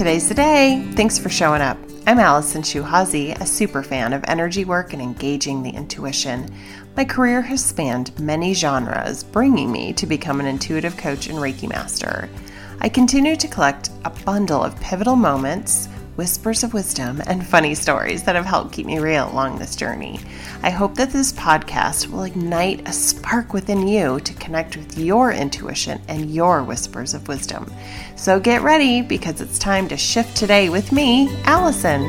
Today's the day. Thanks for showing up. I'm Allison Shuhazi, a super fan of energy work and engaging the intuition. My career has spanned many genres, bringing me to become an intuitive coach and Reiki master. I continue to collect a bundle of pivotal moments whispers of wisdom, and funny stories that have helped keep me real along this journey. I hope that this podcast will ignite a spark within you to connect with your intuition and your whispers of wisdom. So get ready because it's time to shift today with me, Allison.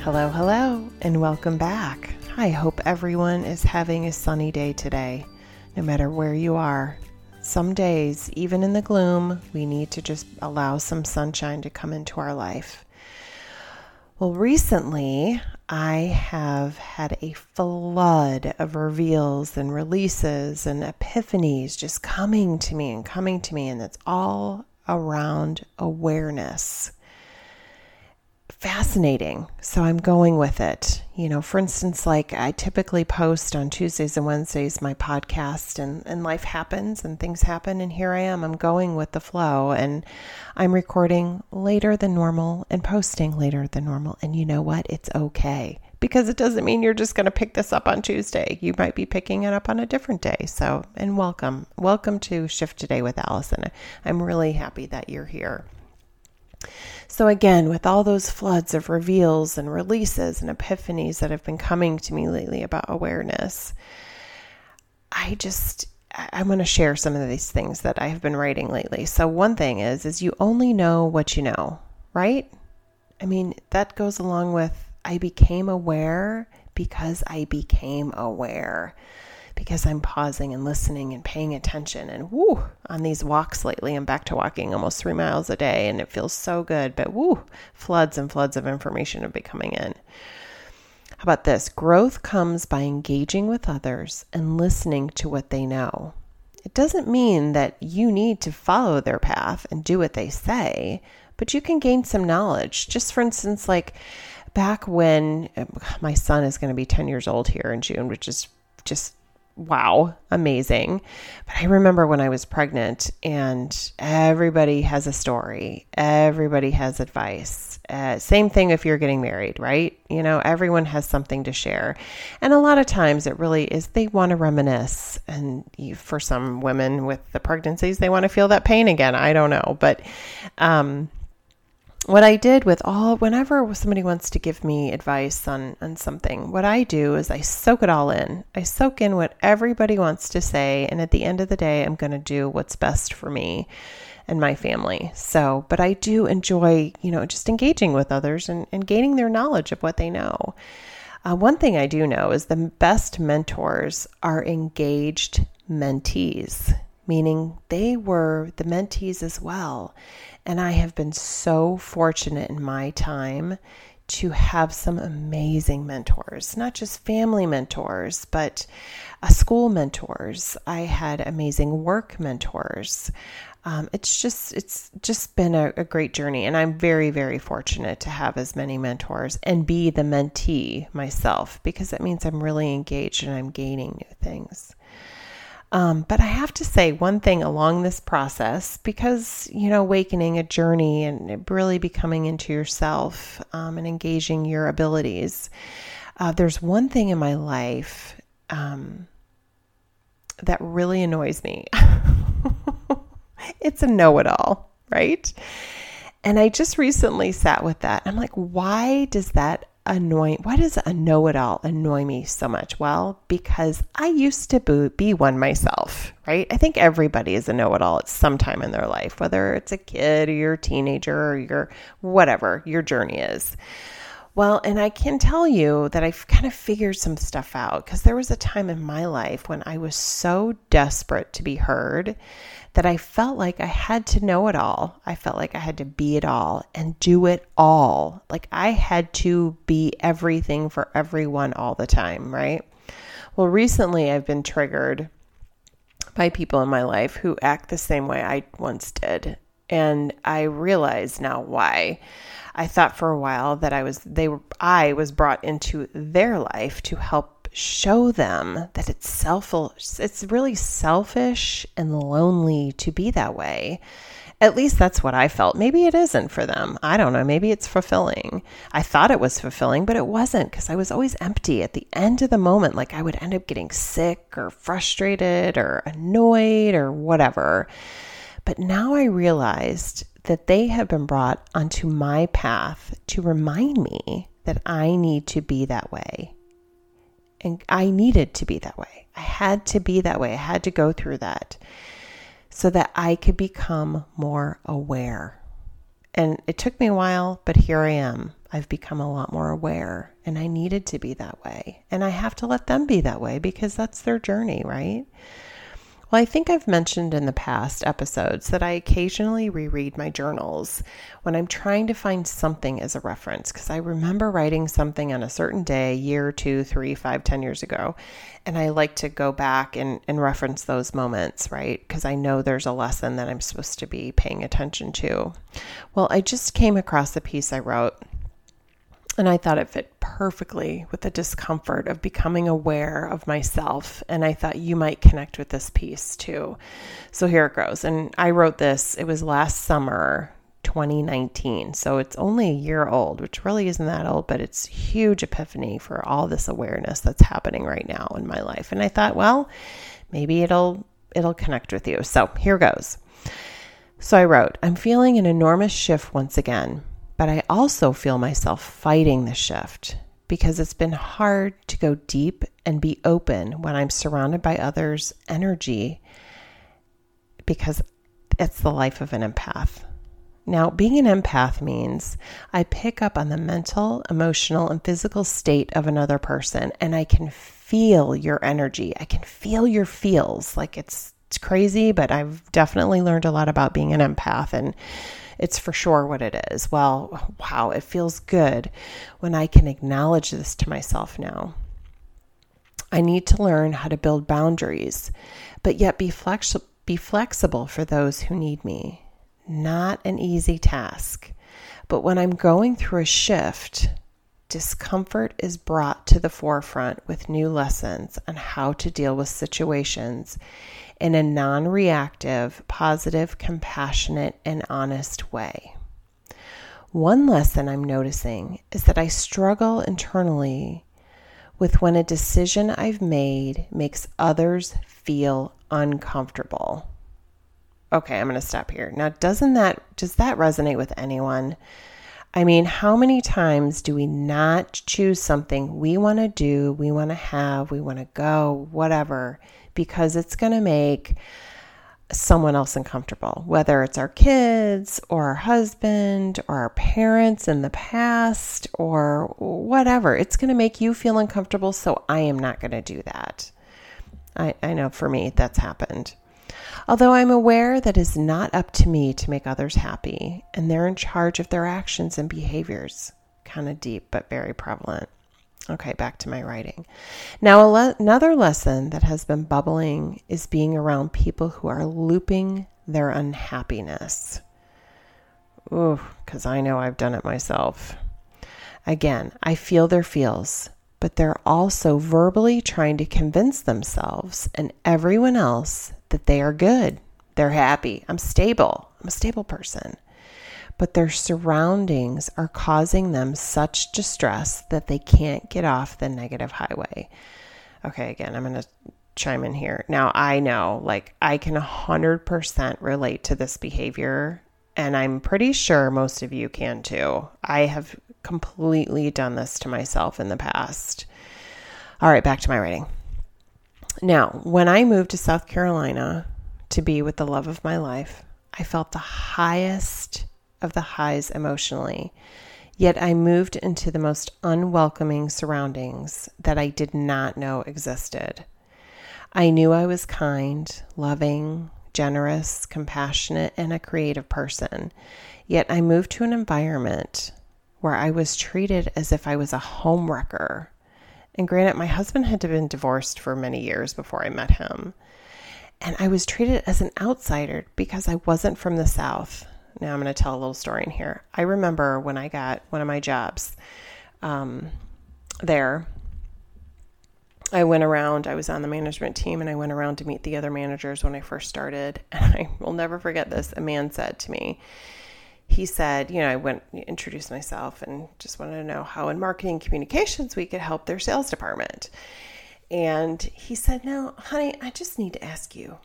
Hello, hello, and welcome back. I hope everyone is having a sunny day today no matter where you are. Some days, even in the gloom, we need to just allow some sunshine to come into our life. Well, recently I have had a flood of reveals and releases and epiphanies just coming to me and coming to me, and it's all around awareness fascinating. So I'm going with it. You know, for instance, like I typically post on Tuesdays and Wednesdays my podcast and, and life happens and things happen and here I am. I'm going with the flow and I'm recording later than normal and posting later than normal. And you know what? It's okay. Because it doesn't mean you're just going to pick this up on Tuesday. You might be picking it up on a different day. So, and welcome. Welcome to Shift Today with Allison. I'm really happy that you're here. So, again, with all those floods of reveals and releases and epiphanies that have been coming to me lately about awareness, I just I'm going to share some of these things that I have been writing lately. So one thing is is you only know what you know, right? I mean, that goes along with I became aware because I became aware because I'm pausing and listening and paying attention. And woo, on these walks lately, I'm back to walking almost three miles a day and it feels so good. But woo, floods and floods of information have been coming in. How about this? Growth comes by engaging with others and listening to what they know. It doesn't mean that you need to follow their path and do what they say, but you can gain some knowledge. Just for instance, like back when um, my son is going to be 10 years old here in June, which is just wow, amazing. But I remember when I was pregnant, and everybody has a story, everybody has advice. Uh, same thing if you're getting married, right? You know, everyone has something to share. And a lot of times it really is they want to reminisce. And you, for some women with the pregnancies, they want to feel that pain again. I don't know. But, um, what I did with all, whenever somebody wants to give me advice on, on something, what I do is I soak it all in. I soak in what everybody wants to say. And at the end of the day, I'm going to do what's best for me and my family. So, but I do enjoy, you know, just engaging with others and, and gaining their knowledge of what they know. Uh, one thing I do know is the best mentors are engaged mentees, meaning they were the mentees as well. And I have been so fortunate in my time to have some amazing mentors, not just family mentors, but uh, school mentors. I had amazing work mentors. Um, it's just it's just been a, a great journey, and I'm very very fortunate to have as many mentors and be the mentee myself because that means I'm really engaged and I'm gaining new things. Um, but I have to say one thing along this process because, you know, awakening a journey and really becoming into yourself um, and engaging your abilities. Uh, there's one thing in my life um, that really annoys me. it's a know it all, right? And I just recently sat with that. I'm like, why does that annoy why does a know-it-all annoy me so much? Well because i used to be one myself right? I think everybody is a know-it-all at some time in their life whether it's a kid or you're a teenager or you're whatever your journey is well and i can tell you that i've kind of figured some stuff out because there was a time in my life when i was so desperate to be heard that I felt like I had to know it all. I felt like I had to be it all and do it all. Like I had to be everything for everyone all the time, right? Well, recently I've been triggered by people in my life who act the same way I once did. And I realize now why. I thought for a while that I was they were I was brought into their life to help show them that it's self it's really selfish and lonely to be that way. At least that's what I felt. Maybe it isn't for them. I don't know. Maybe it's fulfilling. I thought it was fulfilling, but it wasn't because I was always empty at the end of the moment. Like I would end up getting sick or frustrated or annoyed or whatever. But now I realized that they have been brought onto my path to remind me that I need to be that way. And I needed to be that way. I had to be that way. I had to go through that so that I could become more aware. And it took me a while, but here I am. I've become a lot more aware, and I needed to be that way. And I have to let them be that way because that's their journey, right? Well, I think I've mentioned in the past episodes that I occasionally reread my journals when I'm trying to find something as a reference because I remember writing something on a certain day, year, two, three, five, ten years ago, and I like to go back and, and reference those moments, right? Because I know there's a lesson that I'm supposed to be paying attention to. Well, I just came across a piece I wrote and I thought it fit perfectly with the discomfort of becoming aware of myself. And I thought you might connect with this piece too. So here it goes. And I wrote this, it was last summer, 2019. So it's only a year old, which really isn't that old, but it's huge epiphany for all this awareness that's happening right now in my life. And I thought, well, maybe it'll it'll connect with you. So here goes. So I wrote, I'm feeling an enormous shift once again. But I also feel myself fighting the shift because it's been hard to go deep and be open when I'm surrounded by others' energy because it's the life of an empath. Now, being an empath means I pick up on the mental, emotional, and physical state of another person and I can feel your energy. I can feel your feels. Like it's, it's crazy, but I've definitely learned a lot about being an empath and it's for sure what it is. Well, wow, it feels good when I can acknowledge this to myself now. I need to learn how to build boundaries, but yet be, flex- be flexible for those who need me. Not an easy task, but when I'm going through a shift, discomfort is brought to the forefront with new lessons on how to deal with situations in a non reactive, positive, compassionate, and honest way. One lesson I'm noticing is that I struggle internally with when a decision I've made makes others feel uncomfortable. Okay, I'm going to stop here. Now, doesn't that does that resonate with anyone? I mean, how many times do we not choose something we want to do, we want to have, we want to go, whatever, because it's going to make someone else uncomfortable, whether it's our kids or our husband or our parents in the past or whatever. It's going to make you feel uncomfortable, so I am not going to do that. I, I know for me that's happened. Although I'm aware that it's not up to me to make others happy, and they're in charge of their actions and behaviors. Kind of deep, but very prevalent. Okay, back to my writing. Now, le- another lesson that has been bubbling is being around people who are looping their unhappiness. Ooh, because I know I've done it myself. Again, I feel their feels, but they're also verbally trying to convince themselves and everyone else that they are good, they're happy, I'm stable, I'm a stable person but their surroundings are causing them such distress that they can't get off the negative highway. Okay, again, I'm going to chime in here. Now, I know, like, I can 100% relate to this behavior, and I'm pretty sure most of you can too. I have completely done this to myself in the past. All right, back to my writing. Now, when I moved to South Carolina to be with the love of my life, I felt the highest of the highs emotionally. Yet I moved into the most unwelcoming surroundings that I did not know existed. I knew I was kind, loving, generous, compassionate, and a creative person. Yet I moved to an environment where I was treated as if I was a homewrecker. And granted, my husband had been divorced for many years before I met him. And I was treated as an outsider because I wasn't from the South. Now I'm going to tell a little story in here. I remember when I got one of my jobs um, there, I went around, I was on the management team and I went around to meet the other managers when I first started. And I will never forget this. A man said to me, he said, you know, I went introduced myself and just wanted to know how in marketing communications we could help their sales department. And he said, Now, honey, I just need to ask you,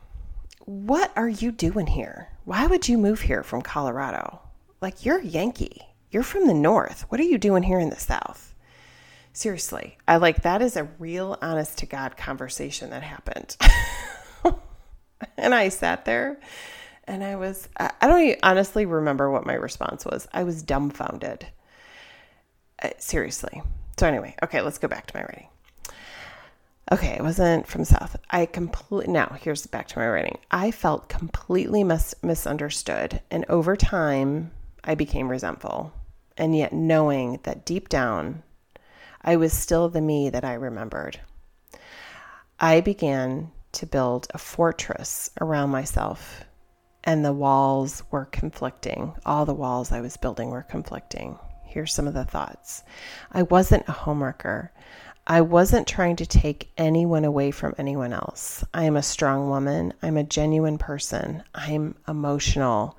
what are you doing here? Why would you move here from Colorado? Like, you're a Yankee. You're from the North. What are you doing here in the South? Seriously, I like that is a real honest to God conversation that happened. and I sat there and I was, I don't honestly remember what my response was. I was dumbfounded. Uh, seriously. So, anyway, okay, let's go back to my writing. Okay, it wasn't from South. I completely, now here's back to my writing. I felt completely mis- misunderstood. And over time, I became resentful. And yet, knowing that deep down, I was still the me that I remembered. I began to build a fortress around myself and the walls were conflicting. All the walls I was building were conflicting. Here's some of the thoughts I wasn't a homeworker. I wasn't trying to take anyone away from anyone else. I am a strong woman. I'm a genuine person. I'm emotional.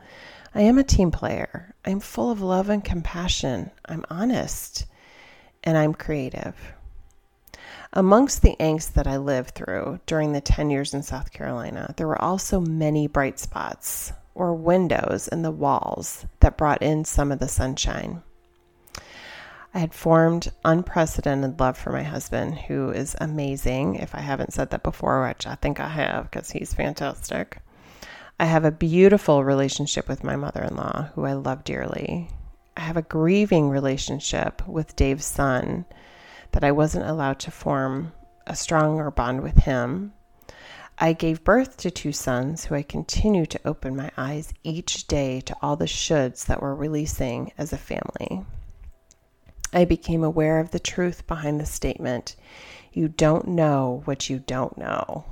I am a team player. I'm full of love and compassion. I'm honest. And I'm creative. Amongst the angst that I lived through during the 10 years in South Carolina, there were also many bright spots or windows in the walls that brought in some of the sunshine. I had formed unprecedented love for my husband, who is amazing. If I haven't said that before, which I think I have because he's fantastic. I have a beautiful relationship with my mother in law, who I love dearly. I have a grieving relationship with Dave's son that I wasn't allowed to form a stronger bond with him. I gave birth to two sons who I continue to open my eyes each day to all the shoulds that were releasing as a family. I became aware of the truth behind the statement, You don't know what you don't know.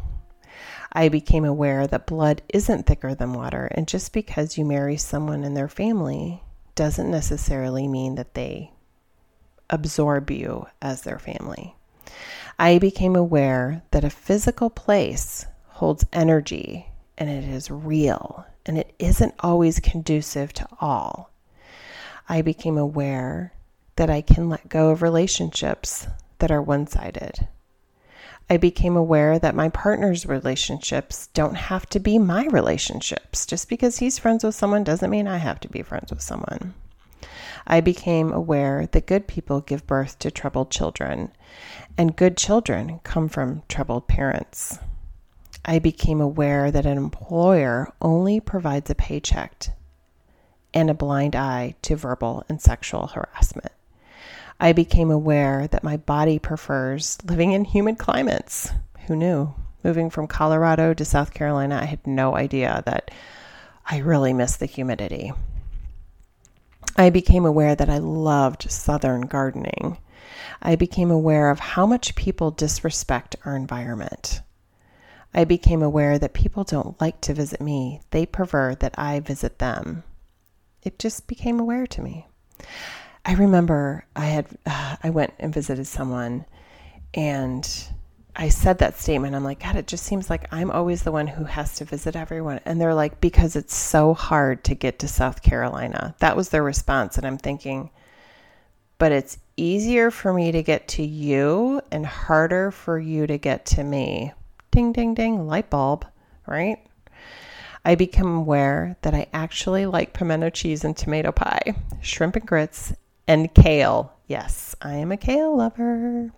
I became aware that blood isn't thicker than water, and just because you marry someone in their family doesn't necessarily mean that they absorb you as their family. I became aware that a physical place holds energy and it is real and it isn't always conducive to all. I became aware that I can let go of relationships that are one sided. I became aware that my partner's relationships don't have to be my relationships. Just because he's friends with someone doesn't mean I have to be friends with someone. I became aware that good people give birth to troubled children, and good children come from troubled parents. I became aware that an employer only provides a paycheck and a blind eye to verbal and sexual harassment. I became aware that my body prefers living in humid climates. Who knew? Moving from Colorado to South Carolina, I had no idea that I really miss the humidity. I became aware that I loved Southern gardening. I became aware of how much people disrespect our environment. I became aware that people don't like to visit me, they prefer that I visit them. It just became aware to me. I remember I had uh, I went and visited someone and I said that statement. I'm like, God, it just seems like I'm always the one who has to visit everyone. And they're like, because it's so hard to get to South Carolina. That was their response. And I'm thinking, but it's easier for me to get to you and harder for you to get to me. Ding, ding, ding, light bulb, right? I become aware that I actually like pimento cheese and tomato pie, shrimp and grits, and kale. Yes, I am a kale lover.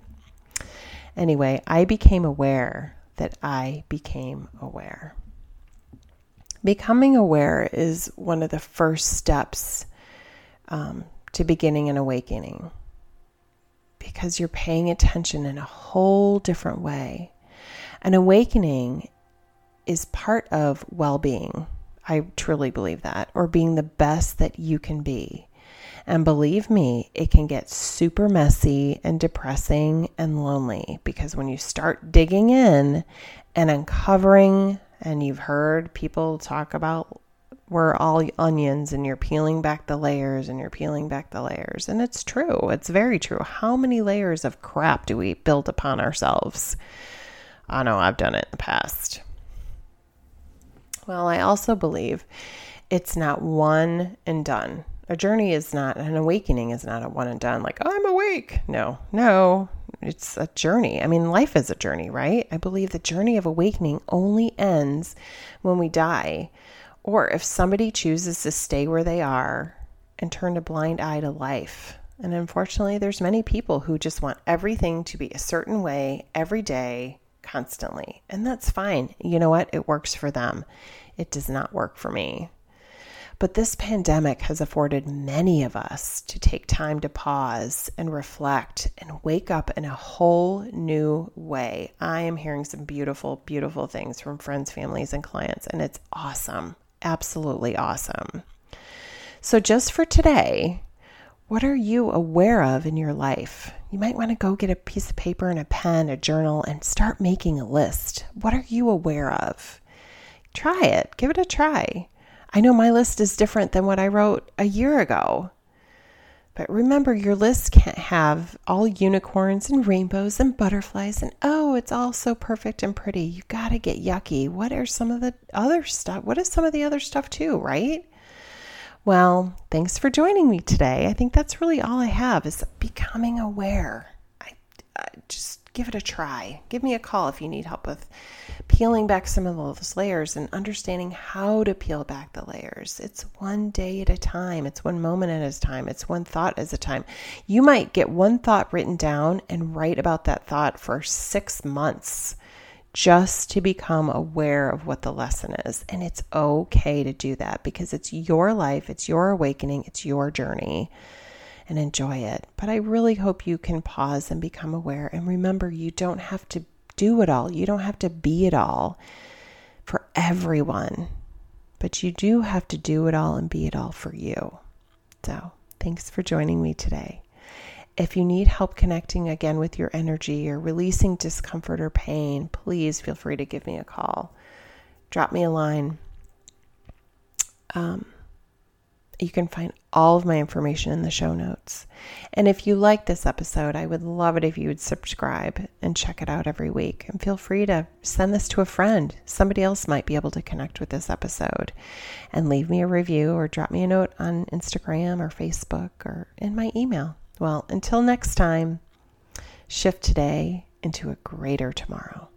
Anyway, I became aware that I became aware. Becoming aware is one of the first steps um, to beginning an awakening because you're paying attention in a whole different way. An awakening is part of well being. I truly believe that, or being the best that you can be. And believe me, it can get super messy and depressing and lonely because when you start digging in and uncovering, and you've heard people talk about we're all onions and you're peeling back the layers and you're peeling back the layers. And it's true. It's very true. How many layers of crap do we build upon ourselves? I know I've done it in the past. Well, I also believe it's not one and done. A journey is not, an awakening is not a one and done, like, I'm awake. No, no, it's a journey. I mean, life is a journey, right? I believe the journey of awakening only ends when we die, or if somebody chooses to stay where they are and turn a blind eye to life. And unfortunately, there's many people who just want everything to be a certain way every day, constantly. And that's fine. You know what? It works for them. It does not work for me. But this pandemic has afforded many of us to take time to pause and reflect and wake up in a whole new way. I am hearing some beautiful, beautiful things from friends, families, and clients, and it's awesome. Absolutely awesome. So, just for today, what are you aware of in your life? You might want to go get a piece of paper and a pen, a journal, and start making a list. What are you aware of? Try it, give it a try. I know my list is different than what I wrote a year ago. But remember, your list can't have all unicorns and rainbows and butterflies and oh, it's all so perfect and pretty. You got to get yucky. What are some of the other stuff? What is some of the other stuff too, right? Well, thanks for joining me today. I think that's really all I have is becoming aware. I, I just give it a try. Give me a call if you need help with peeling back some of those layers and understanding how to peel back the layers. It's one day at a time, it's one moment at a time, it's one thought at a time. You might get one thought written down and write about that thought for six months just to become aware of what the lesson is. And it's okay to do that because it's your life, it's your awakening, it's your journey and enjoy it. But I really hope you can pause and become aware. And remember, you don't have to do it all, you don't have to be it all for everyone, but you do have to do it all and be it all for you. So, thanks for joining me today. If you need help connecting again with your energy or releasing discomfort or pain, please feel free to give me a call. Drop me a line. Um, you can find all of my information in the show notes. And if you like this episode, I would love it if you would subscribe and check it out every week. And feel free to send this to a friend. Somebody else might be able to connect with this episode. And leave me a review or drop me a note on Instagram or Facebook or in my email. Well, until next time, shift today into a greater tomorrow.